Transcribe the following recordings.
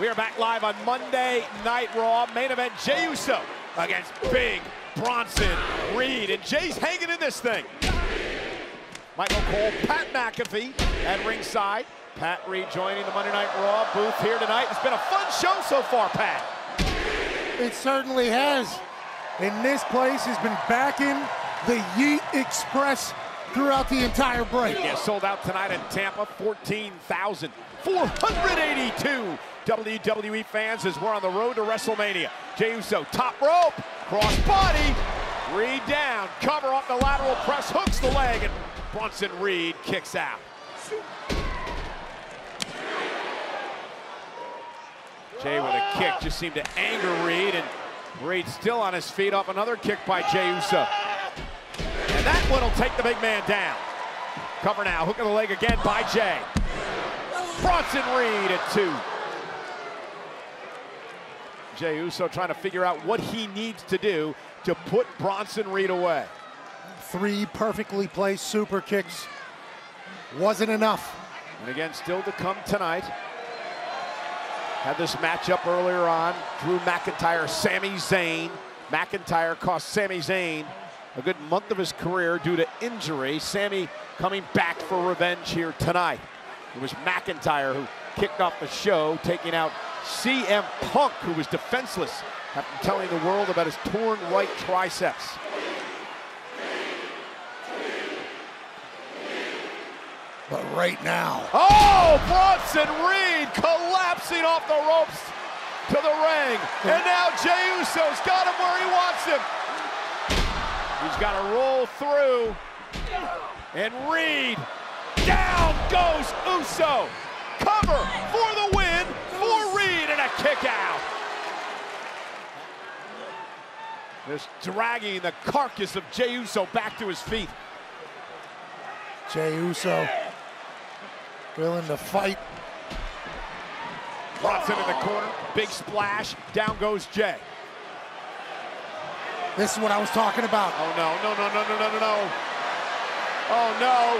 We are back live on Monday Night Raw. Main event, Jey Uso against Big Bronson Reed. And Jey's hanging in this thing. Michael Cole, Pat McAfee at ringside. Pat Reed joining the Monday Night Raw booth here tonight. It's been a fun show so far, Pat. It certainly has. And this place has been backing the Yeet Express throughout the entire break. Yeah, sold out tonight in Tampa, 14,482 WWE fans as we're on the road to WrestleMania. Jey Uso, top rope, cross body, Reed down, cover off the lateral press, hooks the leg, and Bronson Reed kicks out. Jey with a kick just seemed to anger Reed, and Reed still on his feet off another kick by Jey Uso. And that one will take the big man down. Cover now, hook of the leg again by Jey. Bronson Reed at two. Jey Uso trying to figure out what he needs to do to put Bronson Reed away. Three perfectly placed super kicks. Wasn't enough. And again, still to come tonight. Had this matchup earlier on. Drew McIntyre, Sami Zayn. McIntyre cost Sami Zayn a good month of his career due to injury. Sami coming back for revenge here tonight. It was McIntyre who kicked off the show, taking out CM Punk, who was defenseless after telling the world about his torn right triceps. But right now. Oh, Bronson Reed collapsing off the ropes to the ring. And now Jey Uso's got him where he wants him. He's got to roll through. And Reed, down goes Uso. Cover kick out. Just dragging the carcass of Jey Uso back to his feet. Jey Uso willing to fight. Bronson in the corner, big splash, down goes Jey. This is what I was talking about. Oh no, no, no, no, no, no, no, no. Oh no.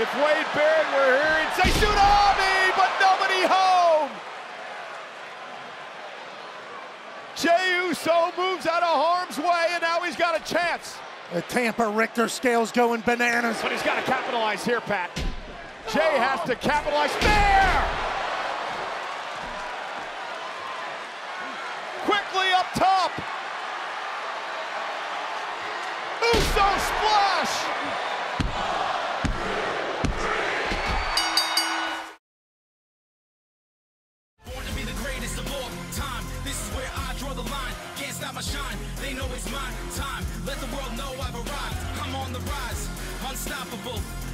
If Wade Barrett were here, he'd say but nobody Uso moves out of harm's way, and now he's got a chance. The Tampa Richter scales going bananas. But he's got to capitalize here, Pat. Jey has to capitalize. There! Quickly up top. Stop my shine. They know it's my time. Let the world know I've arrived. I'm on the rise. Unstoppable.